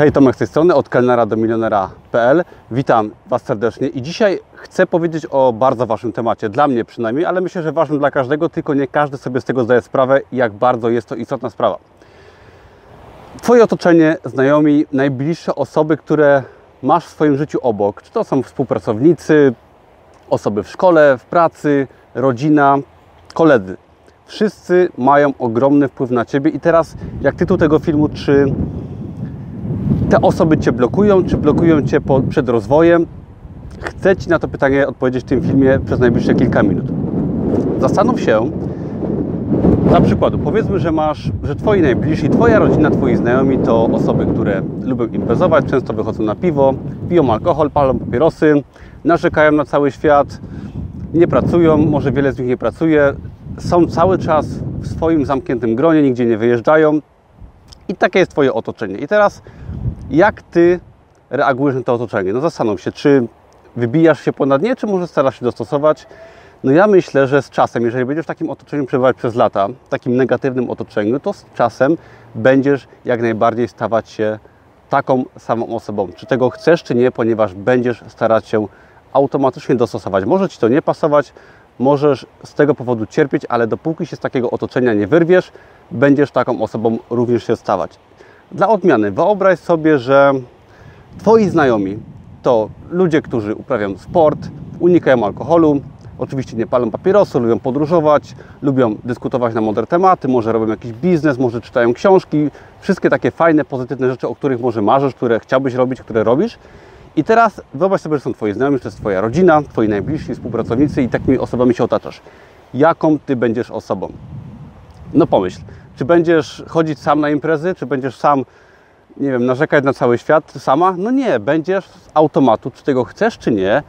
Hej, Tomek z tej strony, od kelnera do milionera.pl. Witam Was serdecznie i dzisiaj chcę powiedzieć o bardzo ważnym temacie, dla mnie przynajmniej, ale myślę, że ważnym dla każdego, tylko nie każdy sobie z tego zdaje sprawę, jak bardzo jest to istotna sprawa. Twoje otoczenie, znajomi, najbliższe osoby, które masz w swoim życiu obok, czy to są współpracownicy, osoby w szkole, w pracy, rodzina, koledzy. Wszyscy mają ogromny wpływ na Ciebie i teraz, jak tytuł tego filmu, czy te osoby Cię blokują, czy blokują Cię po, przed rozwojem? Chcę Ci na to pytanie odpowiedzieć w tym filmie przez najbliższe kilka minut. Zastanów się, dla przykładu, powiedzmy, że masz, że Twoi najbliżsi, Twoja rodzina, Twoi znajomi to osoby, które lubią imprezować, często wychodzą na piwo, piją alkohol, palą papierosy, narzekają na cały świat, nie pracują, może wiele z nich nie pracuje, są cały czas w swoim zamkniętym gronie, nigdzie nie wyjeżdżają i takie jest Twoje otoczenie. I teraz jak Ty reagujesz na to otoczenie? No zastanów się, czy wybijasz się ponad nie, czy może starasz się dostosować? No ja myślę, że z czasem, jeżeli będziesz w takim otoczeniu przebywać przez lata, w takim negatywnym otoczeniu, to z czasem będziesz jak najbardziej stawać się taką samą osobą. Czy tego chcesz, czy nie, ponieważ będziesz starać się automatycznie dostosować. Może Ci to nie pasować, możesz z tego powodu cierpieć, ale dopóki się z takiego otoczenia nie wyrwiesz, będziesz taką osobą również się stawać. Dla odmiany, wyobraź sobie, że Twoi znajomi to ludzie, którzy uprawiają sport, unikają alkoholu, oczywiście nie palą papierosu, lubią podróżować, lubią dyskutować na mądre tematy, może robią jakiś biznes, może czytają książki, wszystkie takie fajne, pozytywne rzeczy, o których może marzysz, które chciałbyś robić, które robisz. I teraz wyobraź sobie, że są Twoi znajomi, że to jest Twoja rodzina, Twoi najbliżsi współpracownicy i takimi osobami się otaczasz. Jaką Ty będziesz osobą? No pomyśl, czy będziesz chodzić sam na imprezy, czy będziesz sam, nie wiem, narzekać na cały świat sama? No nie, będziesz z automatu, czy tego chcesz, czy nie,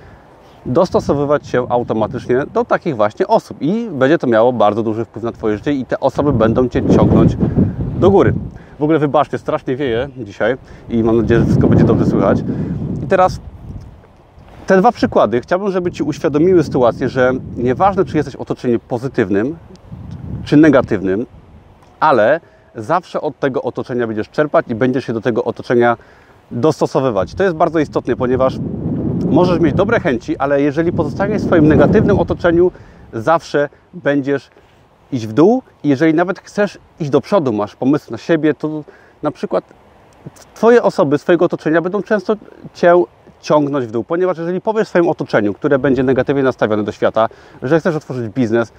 dostosowywać się automatycznie do takich właśnie osób i będzie to miało bardzo duży wpływ na Twoje życie i te osoby będą Cię ciągnąć do góry. W ogóle wybaczcie, strasznie wieje dzisiaj i mam nadzieję, że wszystko będzie dobrze słychać. I teraz te dwa przykłady chciałbym, żeby Ci uświadomiły sytuację, że nieważne, czy jesteś w otoczeniu pozytywnym, czy negatywnym, ale zawsze od tego otoczenia będziesz czerpać i będziesz się do tego otoczenia dostosowywać. To jest bardzo istotne, ponieważ możesz mieć dobre chęci, ale jeżeli pozostaniesz w swoim negatywnym otoczeniu, zawsze będziesz iść w dół jeżeli nawet chcesz iść do przodu, masz pomysł na siebie, to na przykład Twoje osoby, swojego otoczenia będą często Cię ciągnąć w dół, ponieważ jeżeli powiesz swoim otoczeniu, które będzie negatywnie nastawione do świata, że chcesz otworzyć biznes,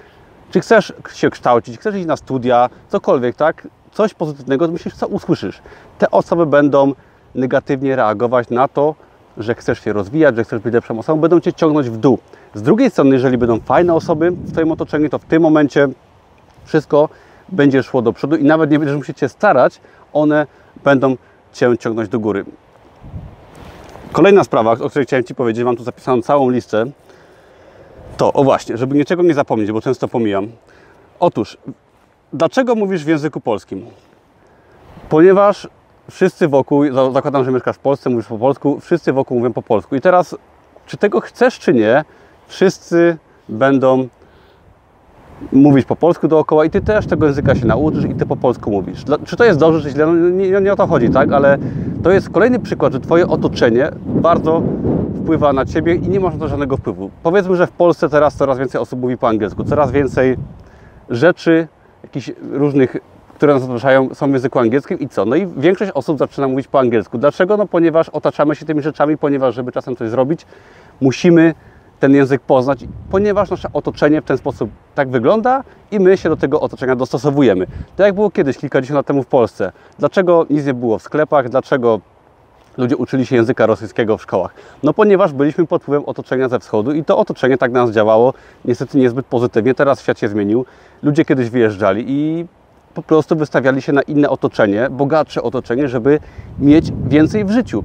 czy chcesz się kształcić, chcesz iść na studia, cokolwiek, tak? Coś pozytywnego, myślisz, co usłyszysz. Te osoby będą negatywnie reagować na to, że chcesz się rozwijać, że chcesz być lepszą osobą, będą Cię ciągnąć w dół. Z drugiej strony, jeżeli będą fajne osoby w Twoim otoczeniu, to w tym momencie wszystko będzie szło do przodu i nawet nie będziesz musieć się starać, one będą Cię ciągnąć do góry. Kolejna sprawa, o której chciałem Ci powiedzieć, mam tu zapisaną całą listę, to, o właśnie, żeby niczego nie zapomnieć, bo często pomijam. Otóż, dlaczego mówisz w języku polskim? Ponieważ wszyscy wokół, zakładam, że mieszkasz w Polsce, mówisz po polsku, wszyscy wokół mówią po polsku. I teraz, czy tego chcesz, czy nie, wszyscy będą mówić po polsku dookoła i Ty też tego języka się nauczysz i Ty po polsku mówisz. Czy to jest dobrze, czy źle? No nie, nie o to chodzi, tak? Ale to jest kolejny przykład, że Twoje otoczenie bardzo wpływa na Ciebie i nie masz na to żadnego wpływu. Powiedzmy, że w Polsce teraz coraz więcej osób mówi po angielsku, coraz więcej rzeczy, jakichś różnych, które nas otaczają, są w języku angielskim i co? No i większość osób zaczyna mówić po angielsku. Dlaczego? No ponieważ otaczamy się tymi rzeczami, ponieważ żeby czasem coś zrobić, musimy ten język poznać, ponieważ nasze otoczenie w ten sposób tak wygląda i my się do tego otoczenia dostosowujemy. Tak jak było kiedyś, kilkadziesiąt lat temu w Polsce. Dlaczego nic nie było w sklepach? Dlaczego ludzie uczyli się języka rosyjskiego w szkołach? No ponieważ byliśmy pod wpływem otoczenia ze wschodu i to otoczenie tak na nas działało, niestety niezbyt pozytywnie. Teraz świat się zmienił. Ludzie kiedyś wyjeżdżali i po prostu wystawiali się na inne otoczenie, bogatsze otoczenie, żeby mieć więcej w życiu.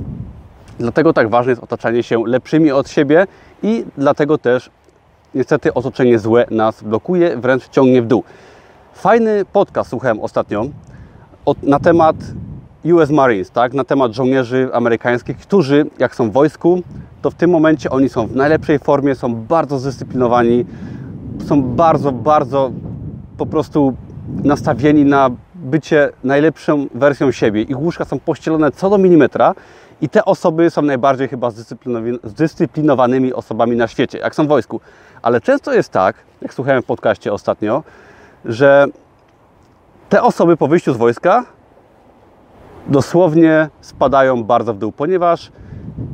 Dlatego tak ważne jest otaczanie się lepszymi od siebie i dlatego też niestety otoczenie złe nas blokuje, wręcz ciągnie w dół. Fajny podcast słuchałem ostatnio na temat US Marines, tak? na temat żołnierzy amerykańskich, którzy jak są w wojsku, to w tym momencie oni są w najlepszej formie, są bardzo zdyscyplinowani, są bardzo, bardzo po prostu nastawieni na bycie najlepszą wersją siebie. Ich łóżka są pościelone co do milimetra i te osoby są najbardziej chyba zdyscyplinowanymi osobami na świecie, jak są w wojsku. Ale często jest tak, jak słuchałem w podcaście ostatnio, że te osoby po wyjściu z wojska dosłownie spadają bardzo w dół, ponieważ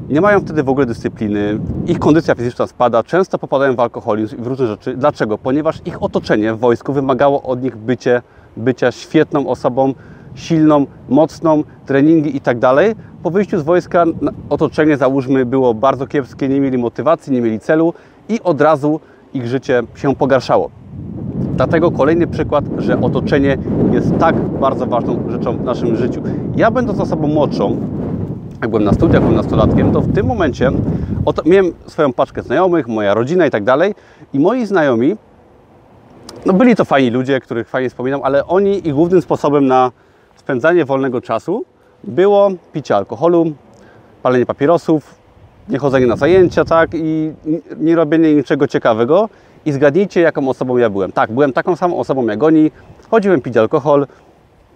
nie mają wtedy w ogóle dyscypliny, ich kondycja fizyczna spada, często popadają w alkoholizm i w różne rzeczy. Dlaczego? Ponieważ ich otoczenie w wojsku wymagało od nich bycie, bycia świetną osobą, silną, mocną, treningi i tak dalej. Po wyjściu z wojska otoczenie, załóżmy, było bardzo kiepskie, nie mieli motywacji, nie mieli celu i od razu ich życie się pogarszało. Dlatego kolejny przykład, że otoczenie jest tak bardzo ważną rzeczą w naszym życiu. Ja będąc osobą młodszą, jak byłem na studiach, byłem nastolatkiem, to w tym momencie oto, miałem swoją paczkę znajomych, moja rodzina i tak dalej i moi znajomi, no byli to fajni ludzie, których fajnie wspominam, ale oni i głównym sposobem na spędzanie wolnego czasu było picie alkoholu, palenie papierosów, niechodzenie na zajęcia, tak, i nie robienie niczego ciekawego. I zgadnijcie, jaką osobą ja byłem. Tak, byłem taką samą osobą jak oni, chodziłem pić alkohol,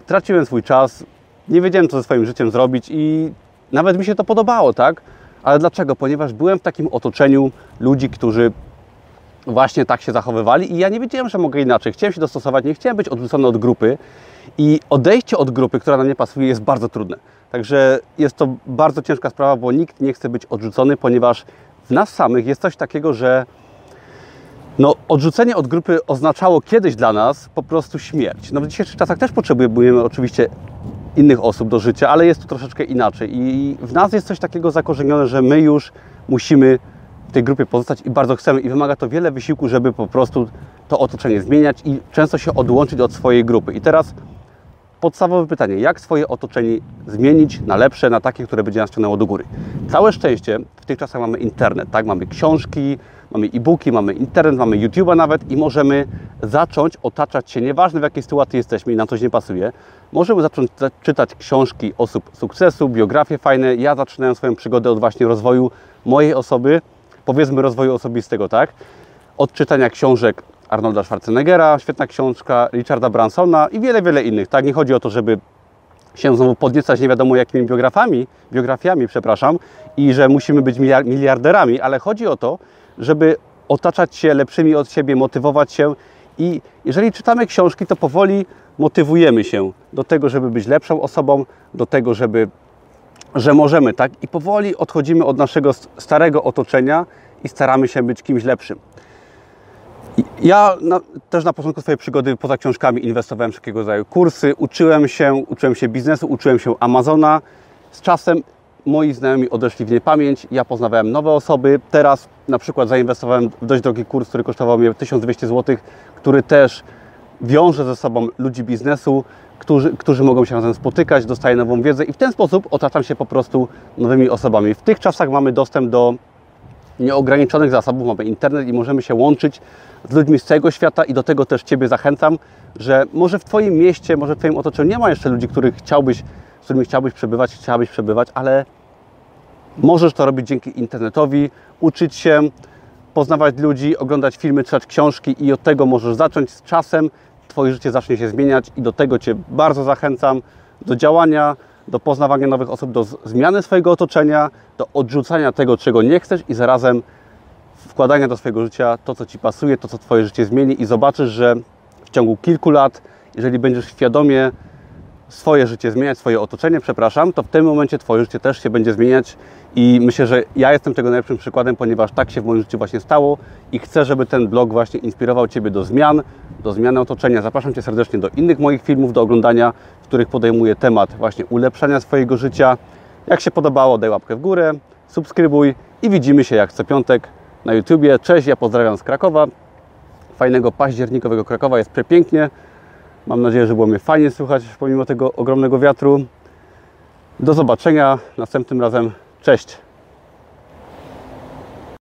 traciłem swój czas, nie wiedziałem, co ze swoim życiem zrobić i nawet mi się to podobało, tak? Ale dlaczego? Ponieważ byłem w takim otoczeniu ludzi, którzy właśnie tak się zachowywali i ja nie wiedziałem, że mogę inaczej. Chciałem się dostosować, nie chciałem być odrzucony od grupy i odejście od grupy, która nam nie pasuje, jest bardzo trudne. Także jest to bardzo ciężka sprawa, bo nikt nie chce być odrzucony, ponieważ w nas samych jest coś takiego, że no, odrzucenie od grupy oznaczało kiedyś dla nas po prostu śmierć. No, w dzisiejszych czasach też potrzebujemy oczywiście innych osób do życia, ale jest to troszeczkę inaczej. I w nas jest coś takiego zakorzenione, że my już musimy w tej grupie pozostać i bardzo chcemy. I wymaga to wiele wysiłku, żeby po prostu to otoczenie zmieniać i często się odłączyć od swojej grupy. I teraz podstawowe pytanie, jak swoje otoczenie zmienić na lepsze, na takie, które będzie nas ciągnęło do góry. Całe szczęście w tych czasach mamy internet, tak? Mamy książki, mamy e-booki, mamy internet, mamy YouTube'a nawet i możemy zacząć otaczać się, nieważne w jakiej sytuacji jesteśmy i nam coś nie pasuje, możemy zacząć czytać książki osób sukcesu, biografie fajne. Ja zaczynałem swoją przygodę od właśnie rozwoju mojej osoby, powiedzmy rozwoju osobistego, tak? Od czytania książek Arnolda Schwarzeneggera, świetna książka, Richarda Bransona i wiele, wiele innych. Tak, nie chodzi o to, żeby się znowu podniecać nie wiadomo jakimi biografiami, biografiami, przepraszam, i że musimy być miliarderami, ale chodzi o to, żeby otaczać się lepszymi od siebie, motywować się i jeżeli czytamy książki, to powoli motywujemy się do tego, żeby być lepszą osobą, do tego, żeby, że możemy, tak? I powoli odchodzimy od naszego starego otoczenia i staramy się być kimś lepszym. Ja na, też na początku swojej przygody poza książkami inwestowałem wszelkiego rodzaju kursy, uczyłem się, uczyłem się biznesu, uczyłem się Amazona. Z czasem moi znajomi odeszli w niepamięć, ja poznawałem nowe osoby. Teraz na przykład zainwestowałem w dość drogi kurs, który kosztował mnie 1200 zł, który też wiąże ze sobą ludzi biznesu, którzy, którzy mogą się razem spotykać, dostaję nową wiedzę i w ten sposób otaczam się po prostu nowymi osobami. W tych czasach mamy dostęp do nieograniczonych zasobów, mamy internet i możemy się łączyć z ludźmi z całego świata i do tego też Ciebie zachęcam, że może w Twoim mieście, może w Twoim otoczeniu nie ma jeszcze ludzi, których chciałbyś, z którymi chciałbyś przebywać, chciałabyś przebywać, ale możesz to robić dzięki internetowi, uczyć się, poznawać ludzi, oglądać filmy, czytać książki i od tego możesz zacząć z czasem. Twoje życie zacznie się zmieniać i do tego Cię bardzo zachęcam, do działania, do poznawania nowych osób, do zmiany swojego otoczenia, do odrzucania tego, czego nie chcesz i zarazem wkładania do swojego życia to, co Ci pasuje, to, co Twoje życie zmieni i zobaczysz, że w ciągu kilku lat, jeżeli będziesz świadomie swoje życie zmieniać, swoje otoczenie, przepraszam, to w tym momencie Twoje życie też się będzie zmieniać i myślę, że ja jestem tego najlepszym przykładem, ponieważ tak się w moim życiu właśnie stało i chcę, żeby ten blog właśnie inspirował Ciebie do zmian, do zmiany otoczenia. Zapraszam Cię serdecznie do innych moich filmów, do oglądania, w których podejmuję temat właśnie ulepszania swojego życia. Jak się podobało, daj łapkę w górę, subskrybuj i widzimy się jak co piątek na YouTubie. Cześć, ja pozdrawiam z Krakowa. Fajnego październikowego Krakowa, jest przepięknie. Mam nadzieję, że było mnie fajnie słychać pomimo tego ogromnego wiatru. Do zobaczenia następnym razem. Cześć!